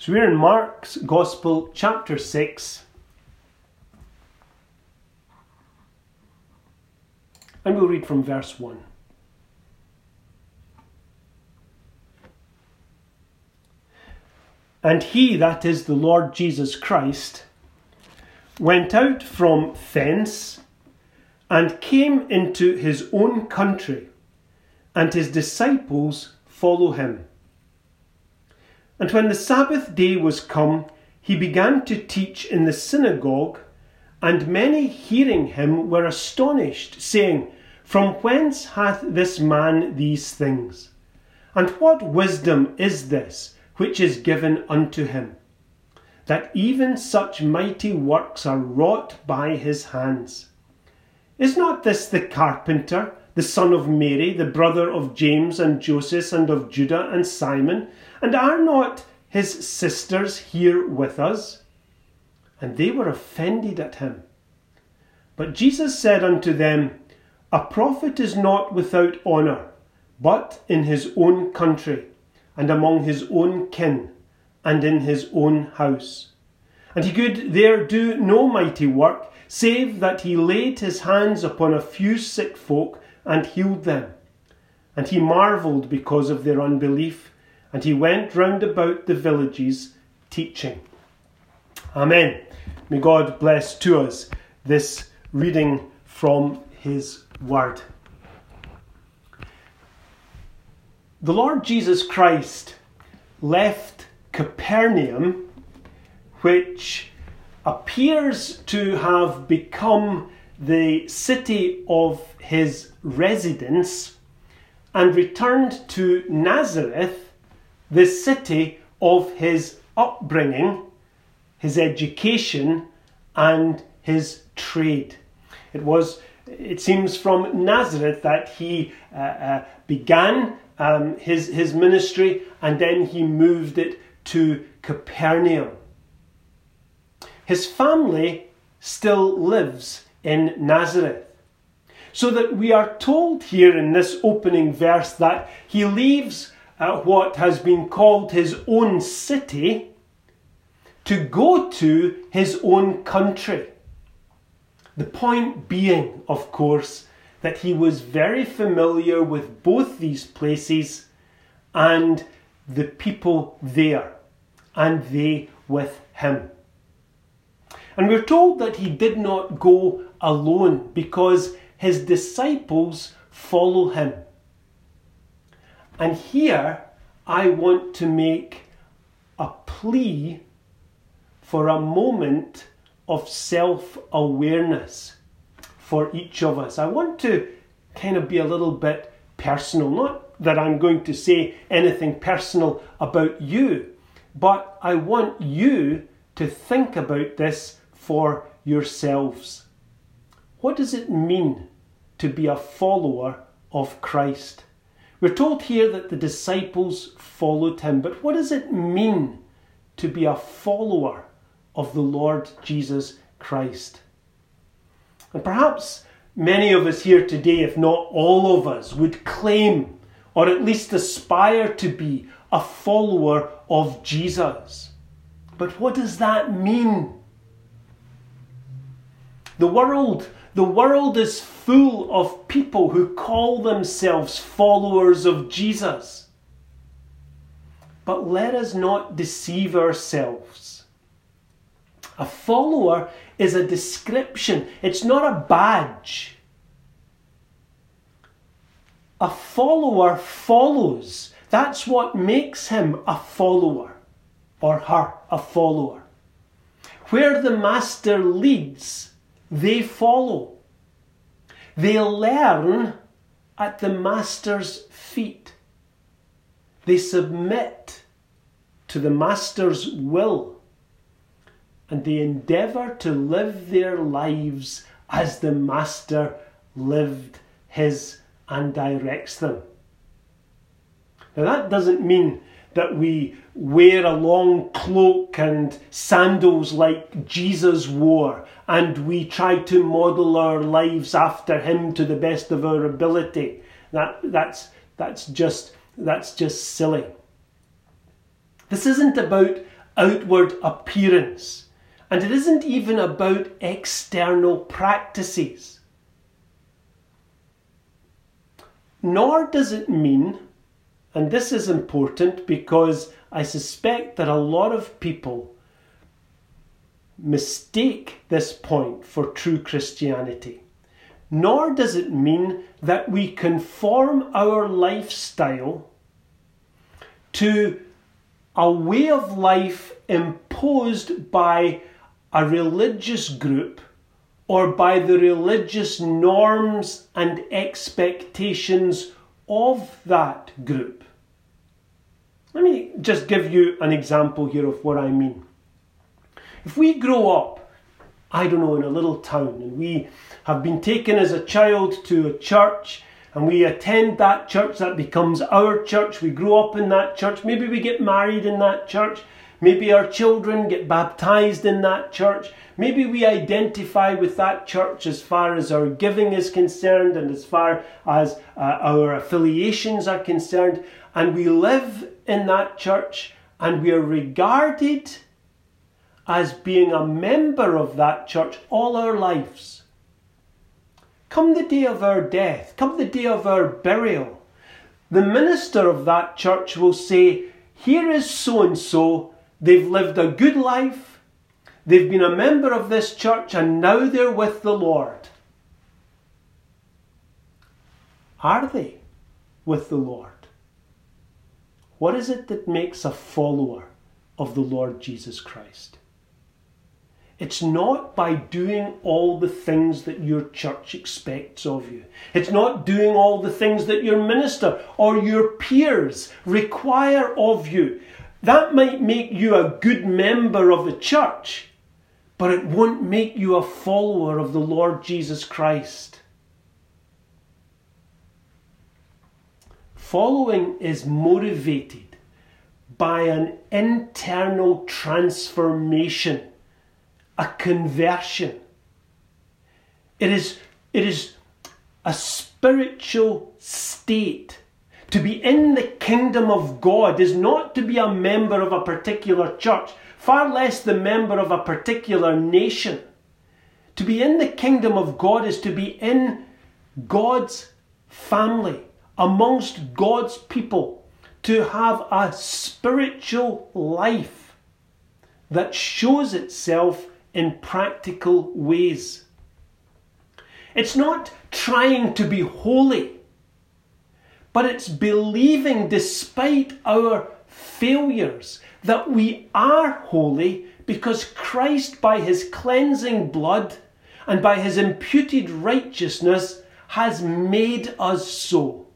So we're in Mark's Gospel, chapter 6. And we'll read from verse 1. And he, that is the Lord Jesus Christ, went out from thence and came into his own country, and his disciples follow him. And when the Sabbath day was come, he began to teach in the synagogue, and many hearing him were astonished, saying, From whence hath this man these things? And what wisdom is this which is given unto him? That even such mighty works are wrought by his hands. Is not this the carpenter, the son of Mary, the brother of James and Joseph and of Judah and Simon? And are not his sisters here with us? And they were offended at him. But Jesus said unto them, A prophet is not without honour, but in his own country, and among his own kin, and in his own house. And he could there do no mighty work, save that he laid his hands upon a few sick folk and healed them. And he marvelled because of their unbelief and he went round about the villages teaching. Amen. May God bless to us this reading from his word. The Lord Jesus Christ left Capernaum, which appears to have become the city of his residence, and returned to Nazareth the city of his upbringing, his education, and his trade. It was, it seems, from Nazareth that he uh, uh, began um, his, his ministry and then he moved it to Capernaum. His family still lives in Nazareth. So that we are told here in this opening verse that he leaves at what has been called his own city to go to his own country. The point being, of course, that he was very familiar with both these places and the people there, and they with him. And we're told that he did not go alone because his disciples follow him. And here I want to make a plea for a moment of self awareness for each of us. I want to kind of be a little bit personal. Not that I'm going to say anything personal about you, but I want you to think about this for yourselves. What does it mean to be a follower of Christ? We're told here that the disciples followed him, but what does it mean to be a follower of the Lord Jesus Christ? And perhaps many of us here today, if not all of us, would claim or at least aspire to be a follower of Jesus. But what does that mean? The world the world is full of people who call themselves followers of Jesus. But let us not deceive ourselves. A follower is a description, it's not a badge. A follower follows. That's what makes him a follower or her a follower. Where the master leads, they follow. They learn at the Master's feet. They submit to the Master's will. And they endeavour to live their lives as the Master lived his and directs them. Now, that doesn't mean that we wear a long cloak and sandals like Jesus wore, and we try to model our lives after him to the best of our ability. That, that's, that's, just, that's just silly. This isn't about outward appearance. And it isn't even about external practices. Nor does it mean, and this is important because I suspect that a lot of people mistake this point for true Christianity. Nor does it mean that we conform our lifestyle to a way of life imposed by a religious group or by the religious norms and expectations of that group. Let me just give you an example here of what I mean. If we grow up, I don't know, in a little town and we have been taken as a child to a church and we attend that church, that becomes our church, we grow up in that church, maybe we get married in that church, maybe our children get baptized in that church, maybe we identify with that church as far as our giving is concerned and as far as uh, our affiliations are concerned, and we live in that church and we are regarded as being a member of that church all our lives. Come the day of our death, come the day of our burial, the minister of that church will say, Here is so and so, they've lived a good life, they've been a member of this church, and now they're with the Lord. Are they with the Lord? What is it that makes a follower of the Lord Jesus Christ? It's not by doing all the things that your church expects of you. It's not doing all the things that your minister or your peers require of you. That might make you a good member of the church, but it won't make you a follower of the Lord Jesus Christ. Following is motivated by an internal transformation a conversion. It is, it is a spiritual state. To be in the kingdom of God is not to be a member of a particular church, far less the member of a particular nation. To be in the kingdom of God is to be in God's family, amongst God's people, to have a spiritual life that shows itself in practical ways. It's not trying to be holy, but it's believing despite our failures that we are holy because Christ, by his cleansing blood and by his imputed righteousness, has made us so.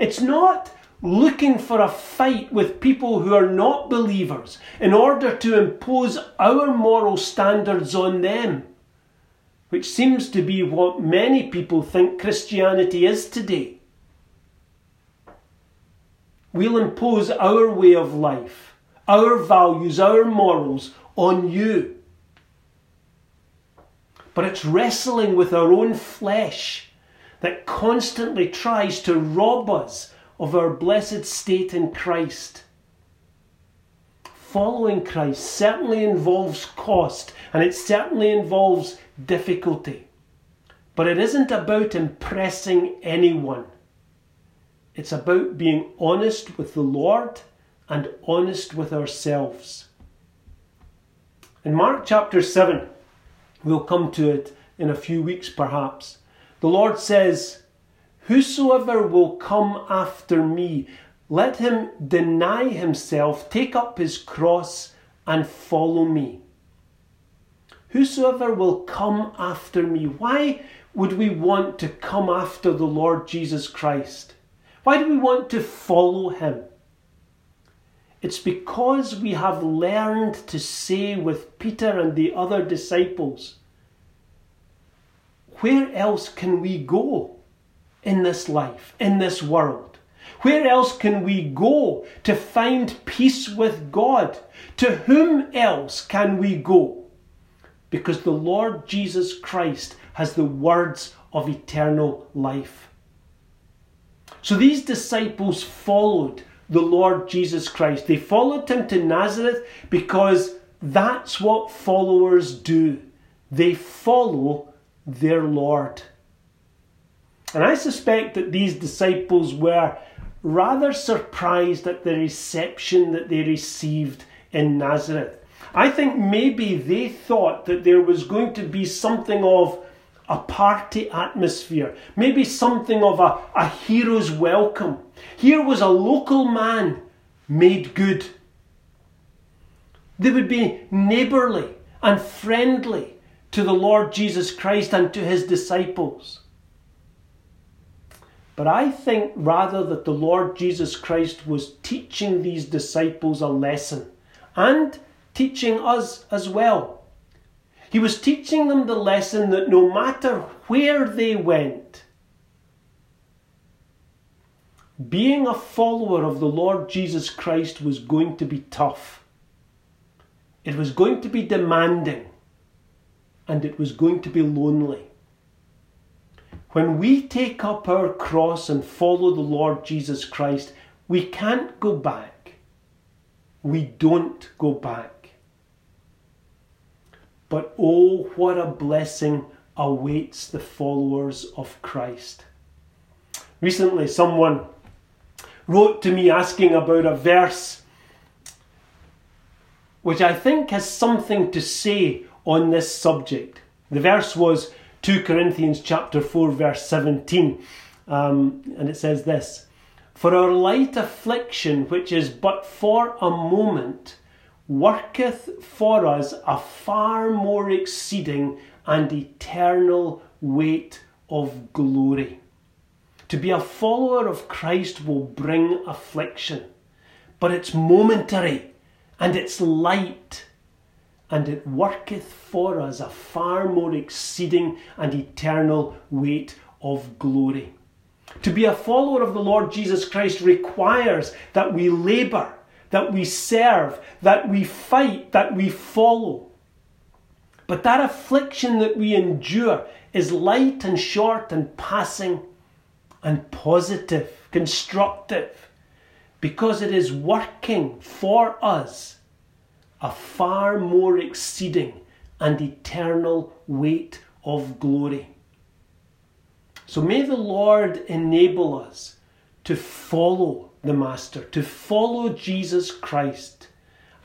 It's not looking for a fight with people who are not believers in order to impose our moral standards on them, which seems to be what many people think Christianity is today. We'll impose our way of life, our values, our morals on you. But it's wrestling with our own flesh that constantly tries to rob us of our blessed state in Christ. Following Christ certainly involves cost and it certainly involves difficulty. But it isn't about impressing anyone. It's about being honest with the Lord and honest with ourselves. In Mark chapter 7, we'll come to it in a few weeks perhaps, the Lord says, Whosoever will come after me, let him deny himself, take up his cross, and follow me. Whosoever will come after me. Why would we want to come after the Lord Jesus Christ? Why do we want to follow him? It's because we have learned to say with Peter and the other disciples, Where else can we go? In this life, in this world? Where else can we go to find peace with God? To whom else can we go? Because the Lord Jesus Christ has the words of eternal life. So these disciples followed the Lord Jesus Christ. They followed him to Nazareth because that's what followers do. They follow their Lord. And I suspect that these disciples were rather surprised at the reception that they received in Nazareth. I think maybe they thought that there was going to be something of a party atmosphere, maybe something of a, a hero's welcome. Here was a local man made good. They would be neighbourly and friendly to the Lord Jesus Christ and to his disciples. But I think rather that the Lord Jesus Christ was teaching these disciples a lesson and teaching us as well. He was teaching them the lesson that no matter where they went, being a follower of the Lord Jesus Christ was going to be tough. It was going to be demanding and it was going to be lonely. When we take up our cross and follow the Lord Jesus Christ, we can't go back. We don't go back. But oh, what a blessing awaits the followers of Christ. Recently, someone wrote to me asking about a verse which I think has something to say on this subject. The verse was 2 Corinthians chapter 4 verse 17 um, and it says this For our light affliction which is but for a moment worketh for us a far more exceeding and eternal weight of glory. To be a follower of Christ will bring affliction, but it's momentary and it's light and it worketh for us a far more exceeding and eternal weight of glory. To be a follower of the Lord Jesus Christ requires that we labour, that we serve, that we fight, that we follow. But that affliction that we endure is light and short and passing and positive, constructive, because it is working for us a far more exceeding and eternal weight of glory. So may the Lord enable us to follow the Master, to follow Jesus Christ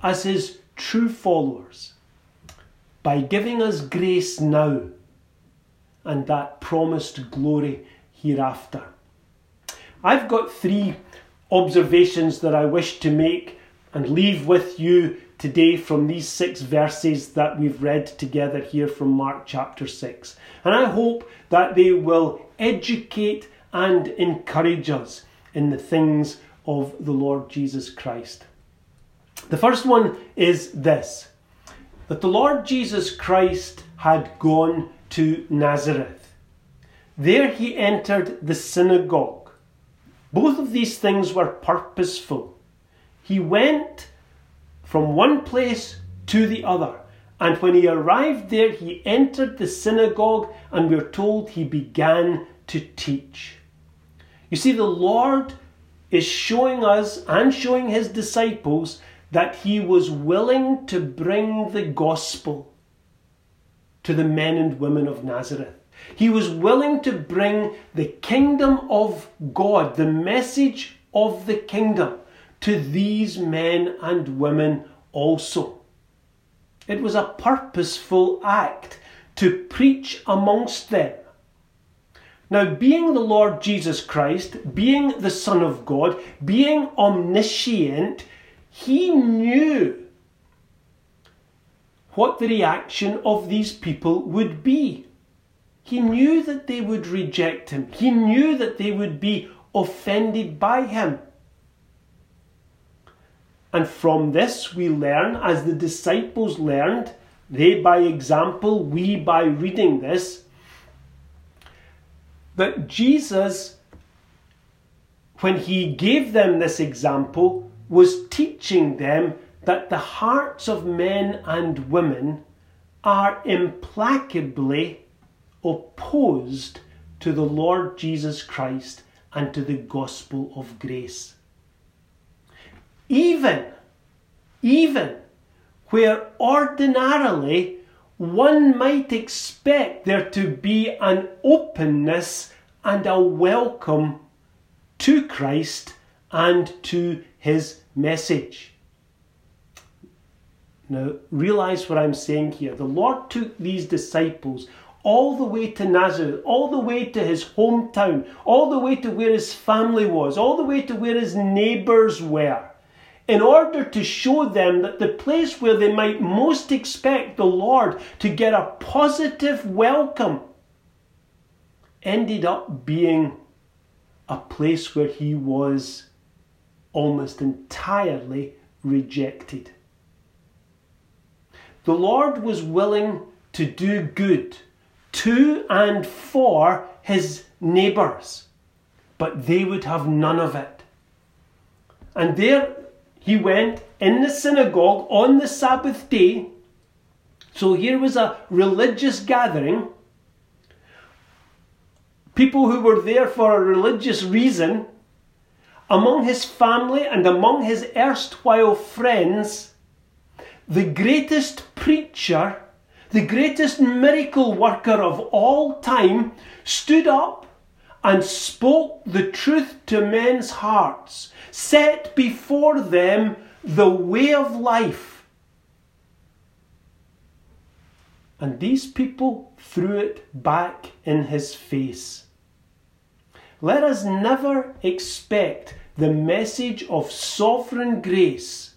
as his true followers by giving us grace now and that promised glory hereafter. I've got three observations that I wish to make and leave with you today from these six verses that we've read together here from Mark chapter 6. And I hope that they will educate and encourage us in the things of the Lord Jesus Christ. The first one is this that the Lord Jesus Christ had gone to Nazareth. There he entered the synagogue. Both of these things were purposeful. He went from one place to the other. And when he arrived there, he entered the synagogue, and we're told he began to teach. You see, the Lord is showing us and showing his disciples that he was willing to bring the gospel to the men and women of Nazareth. He was willing to bring the kingdom of God, the message of the kingdom, to these men and women also. It was a purposeful act to preach amongst them. Now, being the Lord Jesus Christ, being the Son of God, being omniscient, he knew what the reaction of these people would be. He knew that they would reject him. He knew that they would be offended by him. And from this we learn, as the disciples learned, they by example, we by reading this, that Jesus, when he gave them this example, was teaching them that the hearts of men and women are implacably opposed to the Lord Jesus Christ and to the gospel of grace. Even, even where ordinarily one might expect there to be an openness and a welcome to Christ and to his message. Now, realize what I'm saying here. The Lord took these disciples all the way to Nazareth, all the way to his hometown, all the way to where his family was, all the way to where his neighbours were, in order to show them that the place where they might most expect the Lord to get a positive welcome ended up being a place where he was almost entirely rejected. The Lord was willing to do good to and for his neighbours, but they would have none of it. And there he went in the synagogue on the Sabbath day. So here was a religious gathering. People who were there for a religious reason. Among his family and among his erstwhile friends, the greatest preacher the greatest miracle worker of all time, stood up and spoke the truth to men's hearts, set before them the way of life. And these people threw it back in his face. Let us never expect the message of sovereign grace,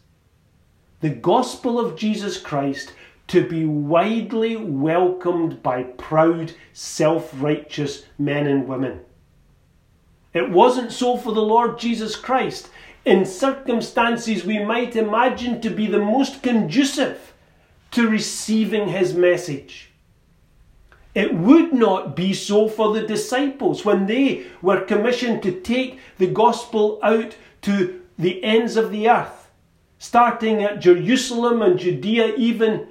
the gospel of Jesus Christ, to be widely welcomed by proud, self righteous men and women. It wasn't so for the Lord Jesus Christ. In circumstances we might imagine to be the most conducive to receiving his message. It would not be so for the disciples when they were commissioned to take the gospel out to the ends of the earth, starting at Jerusalem and Judea, even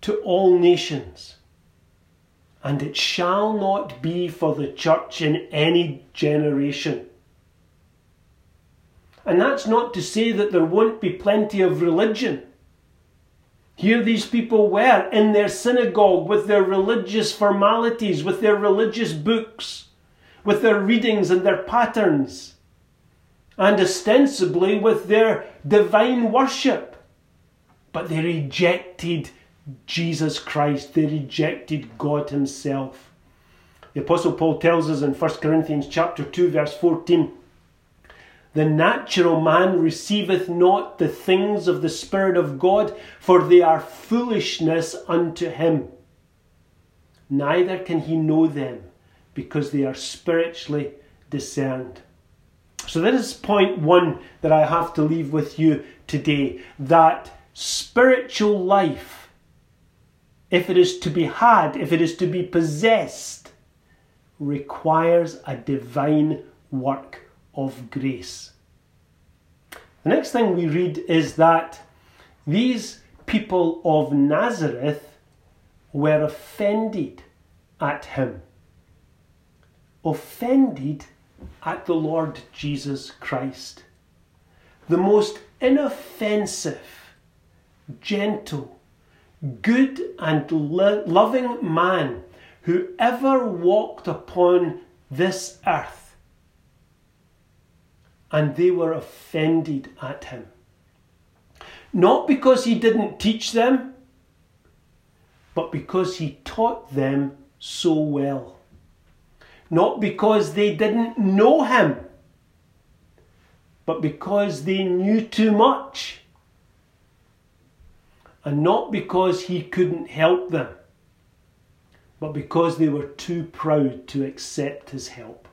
to all nations. And it shall not be for the church in any generation. And that's not to say that there won't be plenty of religion. Here these people were in their synagogue with their religious formalities, with their religious books, with their readings and their patterns, and ostensibly with their divine worship. But they rejected Jesus Christ. They rejected God Himself. The Apostle Paul tells us in 1 Corinthians chapter 2, verse 14. The natural man receiveth not the things of the Spirit of God, for they are foolishness unto him. Neither can he know them, because they are spiritually discerned. So, that is point one that I have to leave with you today that spiritual life if it is to be had, if it is to be possessed, requires a divine work of grace. The next thing we read is that these people of Nazareth were offended at him. Offended at the Lord Jesus Christ. The most inoffensive, gentle, good and lo- loving man who ever walked upon this earth. And they were offended at him. Not because he didn't teach them, but because he taught them so well. Not because they didn't know him, but because they knew too much and not because he couldn't help them, but because they were too proud to accept his help.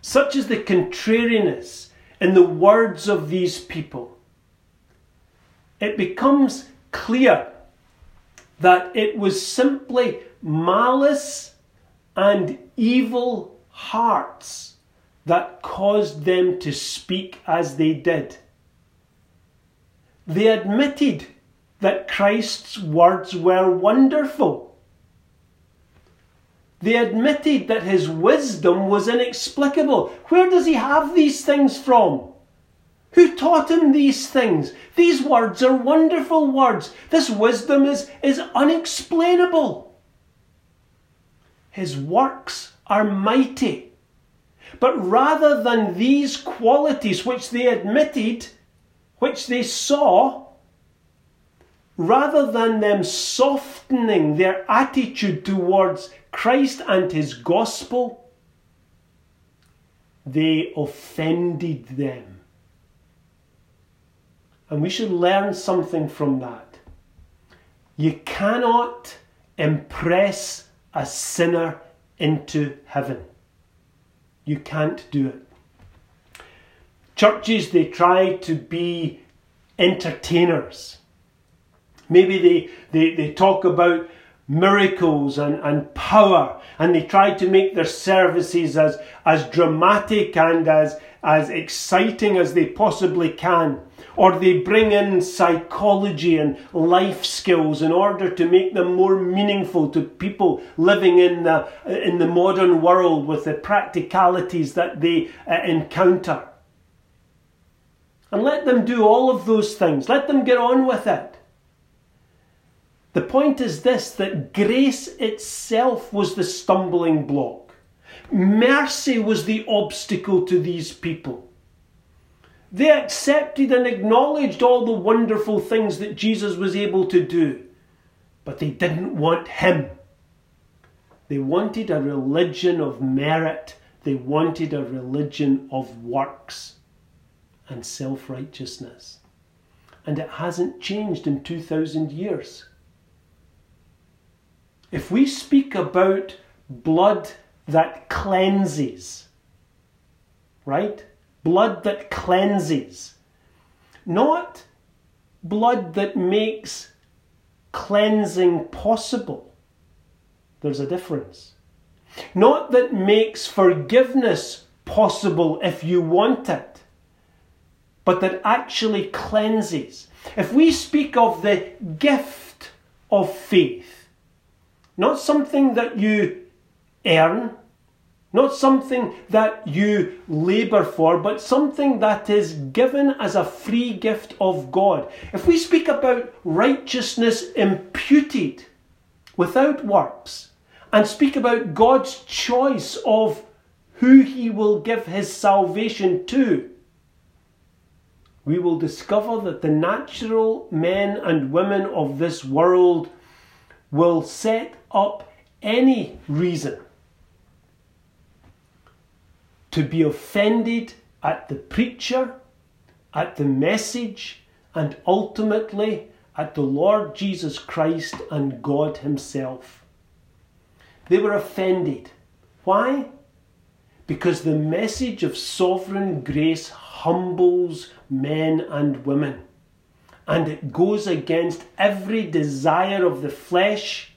Such is the contrariness in the words of these people. It becomes clear that it was simply malice and evil hearts that caused them to speak as they did. They admitted that Christ's words were wonderful. They admitted that his wisdom was inexplicable. Where does he have these things from? Who taught him these things? These words are wonderful words. This wisdom is, is unexplainable. His works are mighty. But rather than these qualities which they admitted, which they saw, rather than them softening their attitude towards Christ and his gospel, they offended them. And we should learn something from that. You cannot impress a sinner into heaven. You can't do it. Churches, they try to be entertainers. Maybe they, they, they talk about miracles and, and power, and they try to make their services as, as dramatic and as, as exciting as they possibly can. Or they bring in psychology and life skills in order to make them more meaningful to people living in the, in the modern world with the practicalities that they uh, encounter. And let them do all of those things. Let them get on with it. The point is this that grace itself was the stumbling block. Mercy was the obstacle to these people. They accepted and acknowledged all the wonderful things that Jesus was able to do, but they didn't want Him. They wanted a religion of merit, they wanted a religion of works and self righteousness. And it hasn't changed in 2,000 years. If we speak about blood that cleanses, right? Blood that cleanses, not blood that makes cleansing possible. There's a difference. Not that makes forgiveness possible if you want it, but that actually cleanses. If we speak of the gift of faith, not something that you earn, not something that you labour for, but something that is given as a free gift of God. If we speak about righteousness imputed without works, and speak about God's choice of who He will give His salvation to, we will discover that the natural men and women of this world will set up any reason to be offended at the preacher, at the message, and ultimately at the Lord Jesus Christ and God Himself. They were offended. Why? Because the message of sovereign grace humbles men and women and it goes against every desire of the flesh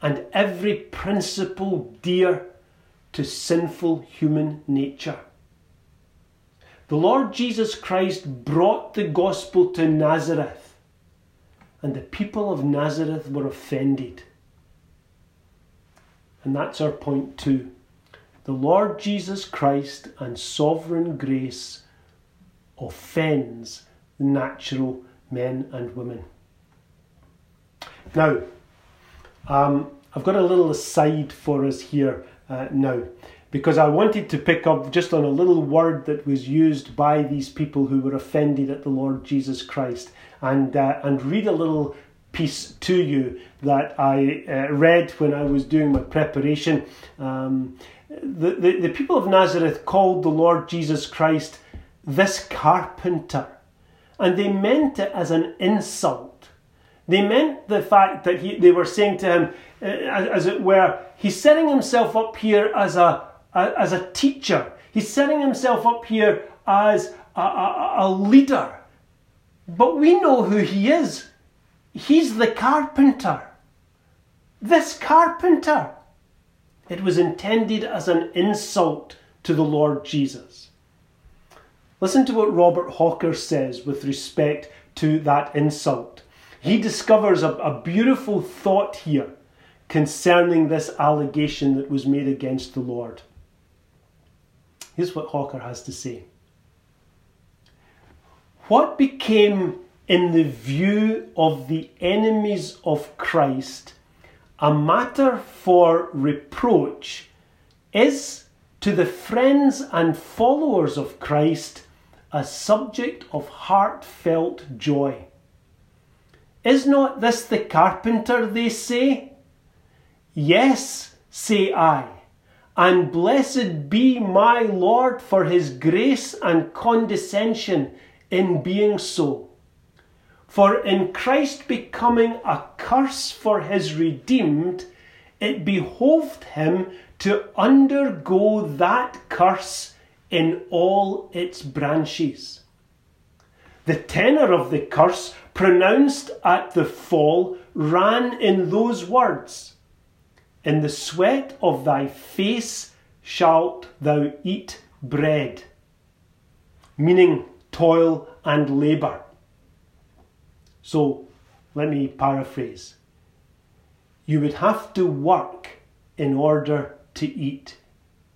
and every principle dear to sinful human nature. The Lord Jesus Christ brought the gospel to Nazareth, and the people of Nazareth were offended. And that's our point two. The Lord Jesus Christ and sovereign grace offends the natural men and women. Now, um, I've got a little aside for us here uh, now because I wanted to pick up just on a little word that was used by these people who were offended at the Lord Jesus Christ and, uh, and read a little piece to you that I uh, read when I was doing my preparation. Um, the, the, the people of Nazareth called the Lord Jesus Christ this carpenter and they meant it as an insult. They meant the fact that he, they were saying to him, uh, as, it were, he's setting himself up here as a, a, as a teacher. He's setting himself up here as a, a, a leader. But we know who he is. He's the carpenter. This carpenter. It was intended as an insult to the Lord Jesus. Listen to what Robert Hawker says with respect to that insult. He discovers a, a beautiful thought here concerning this allegation that was made against the Lord. Here's what Hawker has to say what became, in the view of the enemies of Christ, a matter for reproach is to the friends and followers of Christ a subject of heartfelt joy. Is not this the carpenter, they say? Yes, say I, and blessed be my Lord for his grace and condescension in being so. For in Christ becoming a curse for his redeemed, it behoved him to undergo that curse in all its branches. The tenor of the curse pronounced at the fall ran in those words In the sweat of thy face shalt thou eat bread, meaning toil and labour. So let me paraphrase. You would have to work in order to eat.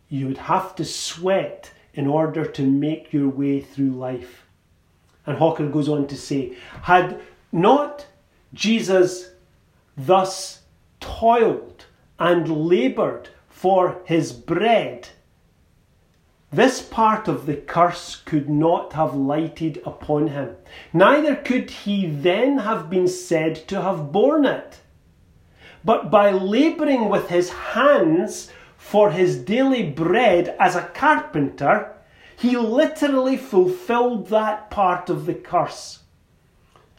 You would have to sweat in order to make your way through life. And Hawker goes on to say, had not Jesus thus toiled and laboured for his bread, this part of the curse could not have lighted upon him. Neither could he then have been said to have borne it. But by labouring with his hands for his daily bread as a carpenter, he literally fulfilled that part of the curse.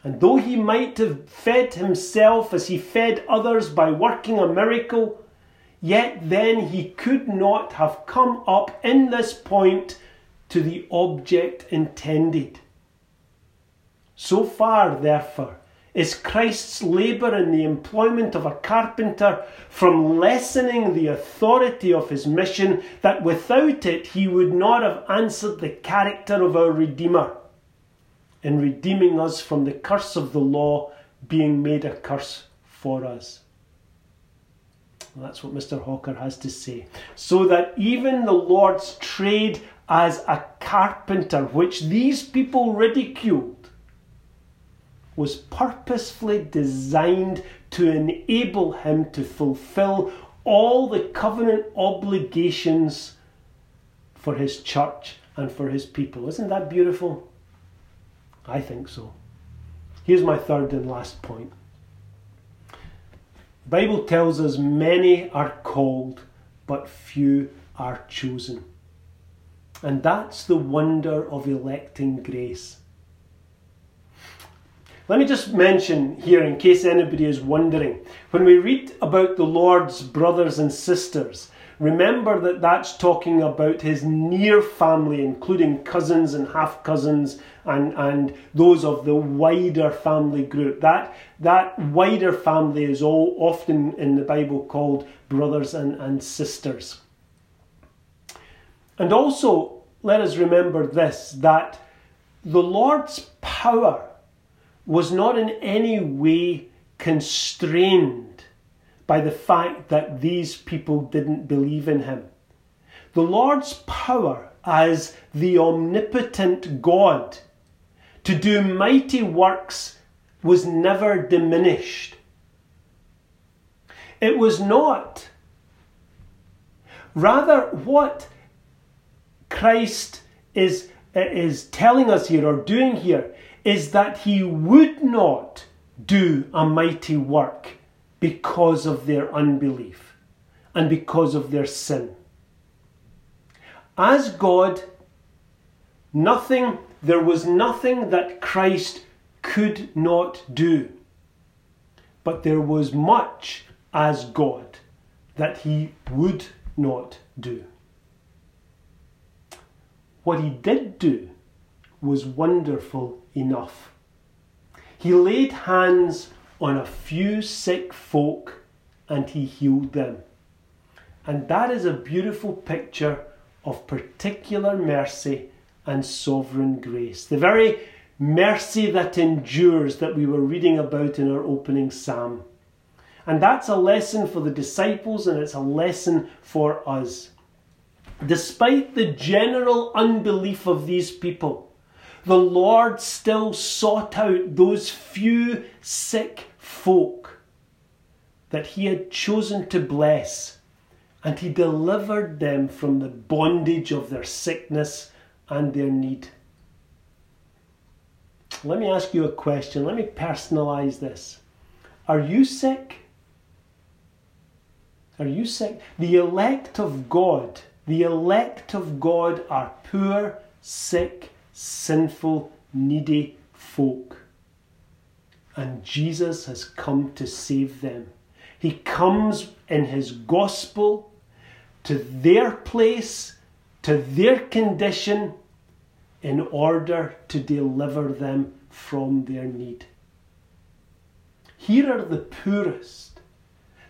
And though he might have fed himself as he fed others by working a miracle, yet then he could not have come up in this point to the object intended. So far, therefore, is Christ's labour in the employment of a carpenter from lessening the authority of his mission that without it he would not have answered the character of our Redeemer in redeeming us from the curse of the law being made a curse for us. That's what Mr. Hawker has to say. So that even the Lord's trade as a carpenter, which these people ridiculed, was purposefully designed to enable him to fulfill all the covenant obligations for his church and for his people. Isn't that beautiful? I think so. Here's my third and last point. Bible tells us many are called, but few are chosen. And that's the wonder of electing grace. Let me just mention here, in case anybody is wondering, when we read about the Lord's brothers and sisters, remember that that's talking about his near family, including cousins and half cousins and, and those of the wider family group. That, that wider family is all often in the Bible called brothers and, and sisters. And also, let us remember this that the Lord's power was not in any way constrained by the fact that these people didn't believe in him. The Lord's power as the omnipotent God to do mighty works was never diminished. It was not. Rather, what Christ is, is telling us here or doing here is that he would not do a mighty work because of their unbelief and because of their sin. As God, nothing there was nothing that Christ could not do, but there was much as God that he would not do. What he did do was wonderful enough. He laid hands on a few sick folk and he healed them. And that is a beautiful picture of particular mercy and sovereign grace. The very mercy that endures that we were reading about in our opening psalm. And that's a lesson for the disciples and it's a lesson for us. Despite the general unbelief of these people, the Lord still sought out those few sick folk that He had chosen to bless, and He delivered them from the bondage of their sickness and their need. Let me ask you a question. Let me personalize this. Are you sick? Are you sick? The elect of God, the elect of God are poor, sick, sinful, needy folk. And Jesus has come to save them. He comes in his gospel to their place, to their condition, in order to deliver them from their need. Here are the poorest,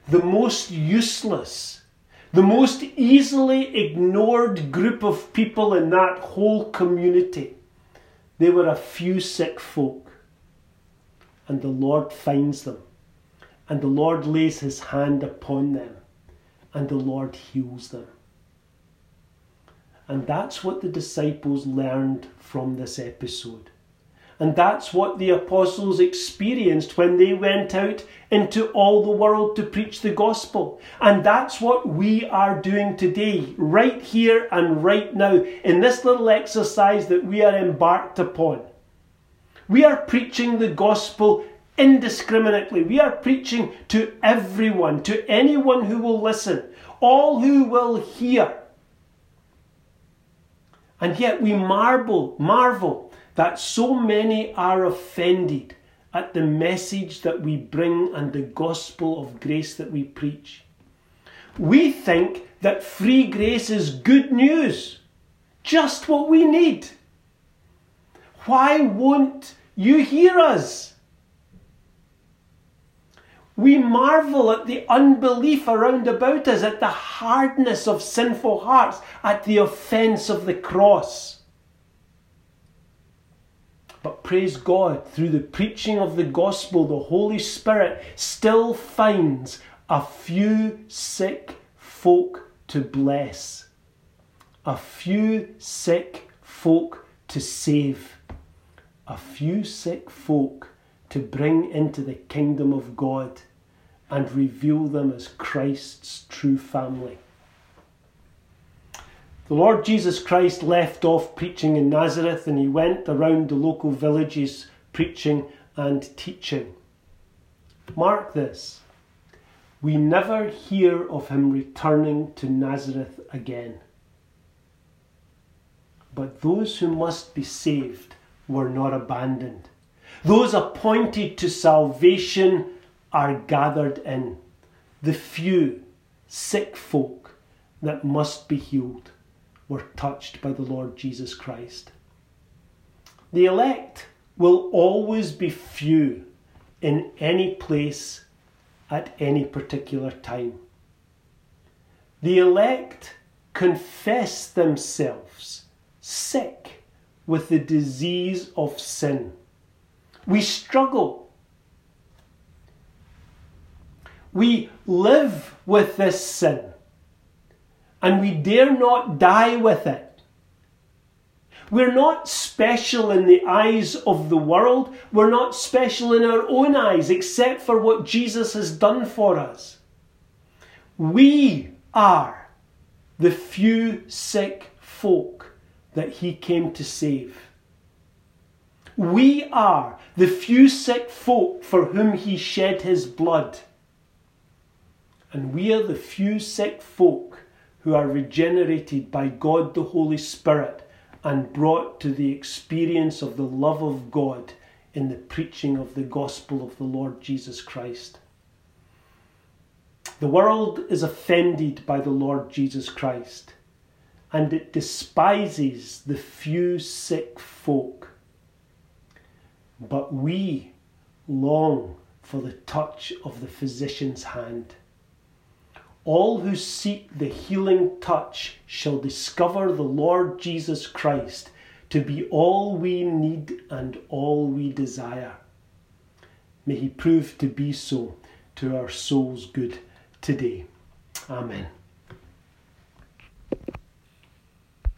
the most useless, the most easily ignored group of people in that whole community. They were a few sick folk. And the Lord finds them. And the Lord lays his hand upon them. And the Lord heals them. And that's what the disciples learned from this episode. And that's what the apostles experienced when they went out into all the world to preach the gospel. And that's what we are doing today, right here and right now, in this little exercise that we are embarked upon. We are preaching the gospel indiscriminately. We are preaching to everyone, to anyone who will listen, all who will hear. And yet we marvel, marvel that so many are offended at the message that we bring and the gospel of grace that we preach. We think that free grace is good news, just what we need. Why won't you hear us? We marvel at the unbelief around about us, at the hardness of sinful hearts, at the offence of the cross. But praise God, through the preaching of the gospel, the Holy Spirit still finds a few sick folk to bless, a few sick folk to save, a few sick folk to bring into the kingdom of God and reveal them as Christ's true family. The Lord Jesus Christ left off preaching in Nazareth and he went around the local villages preaching and teaching. Mark this we never hear of him returning to Nazareth again. But those who must be saved were not abandoned. Those appointed to salvation are gathered in. The few sick folk that must be healed were touched by the Lord Jesus Christ. The elect will always be few in any place at any particular time. The elect confess themselves sick with the disease of sin. We struggle. We live with this sin and we dare not die with it. We're not special in the eyes of the world. We're not special in our own eyes, except for what Jesus has done for us. We are the few sick folk that He came to save. We are the few sick folk for whom He shed His blood. And we are the few sick folk who are regenerated by God the Holy Spirit and brought to the experience of the love of God in the preaching of the gospel of the Lord Jesus Christ. The world is offended by the Lord Jesus Christ and it despises the few sick folk. But we long for the touch of the physician's hand. All who seek the healing touch shall discover the Lord Jesus Christ to be all we need and all we desire. May he prove to be so to our soul's good today. Amen.